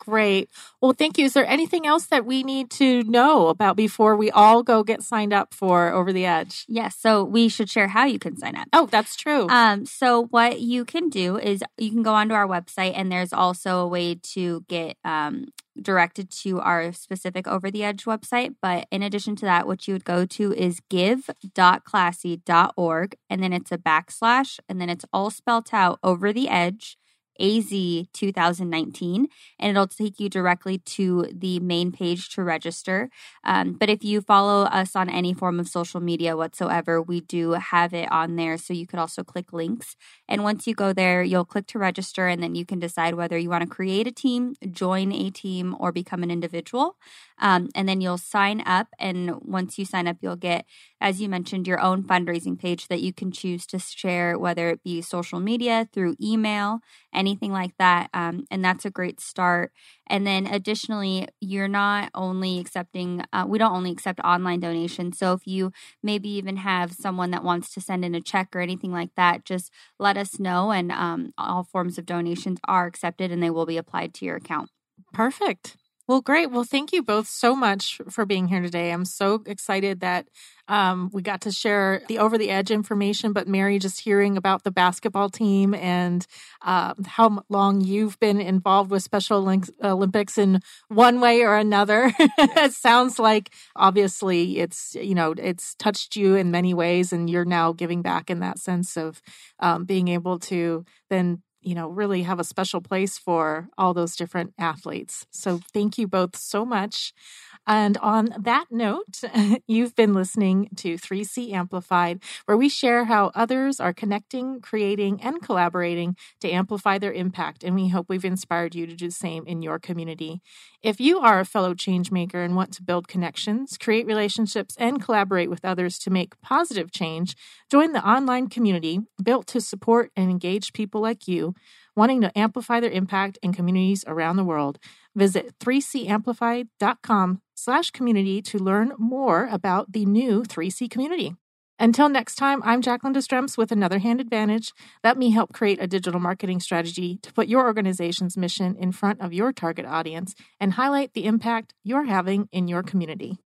Great. Well, thank you. Is there anything else that we need to know about before we all go get signed up for Over the Edge? Yes, so we should share how you can sign up. Oh, that's true. Um, so what you can do is you can go onto our website, and there's also a way to get um, directed to our specific Over the Edge website. But in addition to that, what you would go to is give.classy.org, and then it's a backslash, and then it's all spelt out Over the Edge. AZ 2019, and it'll take you directly to the main page to register. Um, but if you follow us on any form of social media whatsoever, we do have it on there. So you could also click links. And once you go there, you'll click to register, and then you can decide whether you want to create a team, join a team, or become an individual. Um, and then you'll sign up. And once you sign up, you'll get, as you mentioned, your own fundraising page that you can choose to share, whether it be social media, through email, anything like that. Um, and that's a great start. And then additionally, you're not only accepting, uh, we don't only accept online donations. So if you maybe even have someone that wants to send in a check or anything like that, just let us know. And um, all forms of donations are accepted and they will be applied to your account. Perfect. Well, great. Well, thank you both so much for being here today. I'm so excited that um, we got to share the over the edge information, but Mary, just hearing about the basketball team and uh, how long you've been involved with Special Olympics in one way or another. it sounds like obviously it's, you know, it's touched you in many ways, and you're now giving back in that sense of um, being able to then you know, really have a special place for all those different athletes. So thank you both so much. And on that note, you've been listening to 3C Amplified, where we share how others are connecting, creating, and collaborating to amplify their impact. And we hope we've inspired you to do the same in your community. If you are a fellow changemaker and want to build connections, create relationships, and collaborate with others to make positive change, join the online community built to support and engage people like you wanting to amplify their impact in communities around the world. Visit 3camplified.com slash community to learn more about the new 3C community. Until next time, I'm Jacqueline Destremps with Another Hand Advantage. Let me help create a digital marketing strategy to put your organization's mission in front of your target audience and highlight the impact you're having in your community.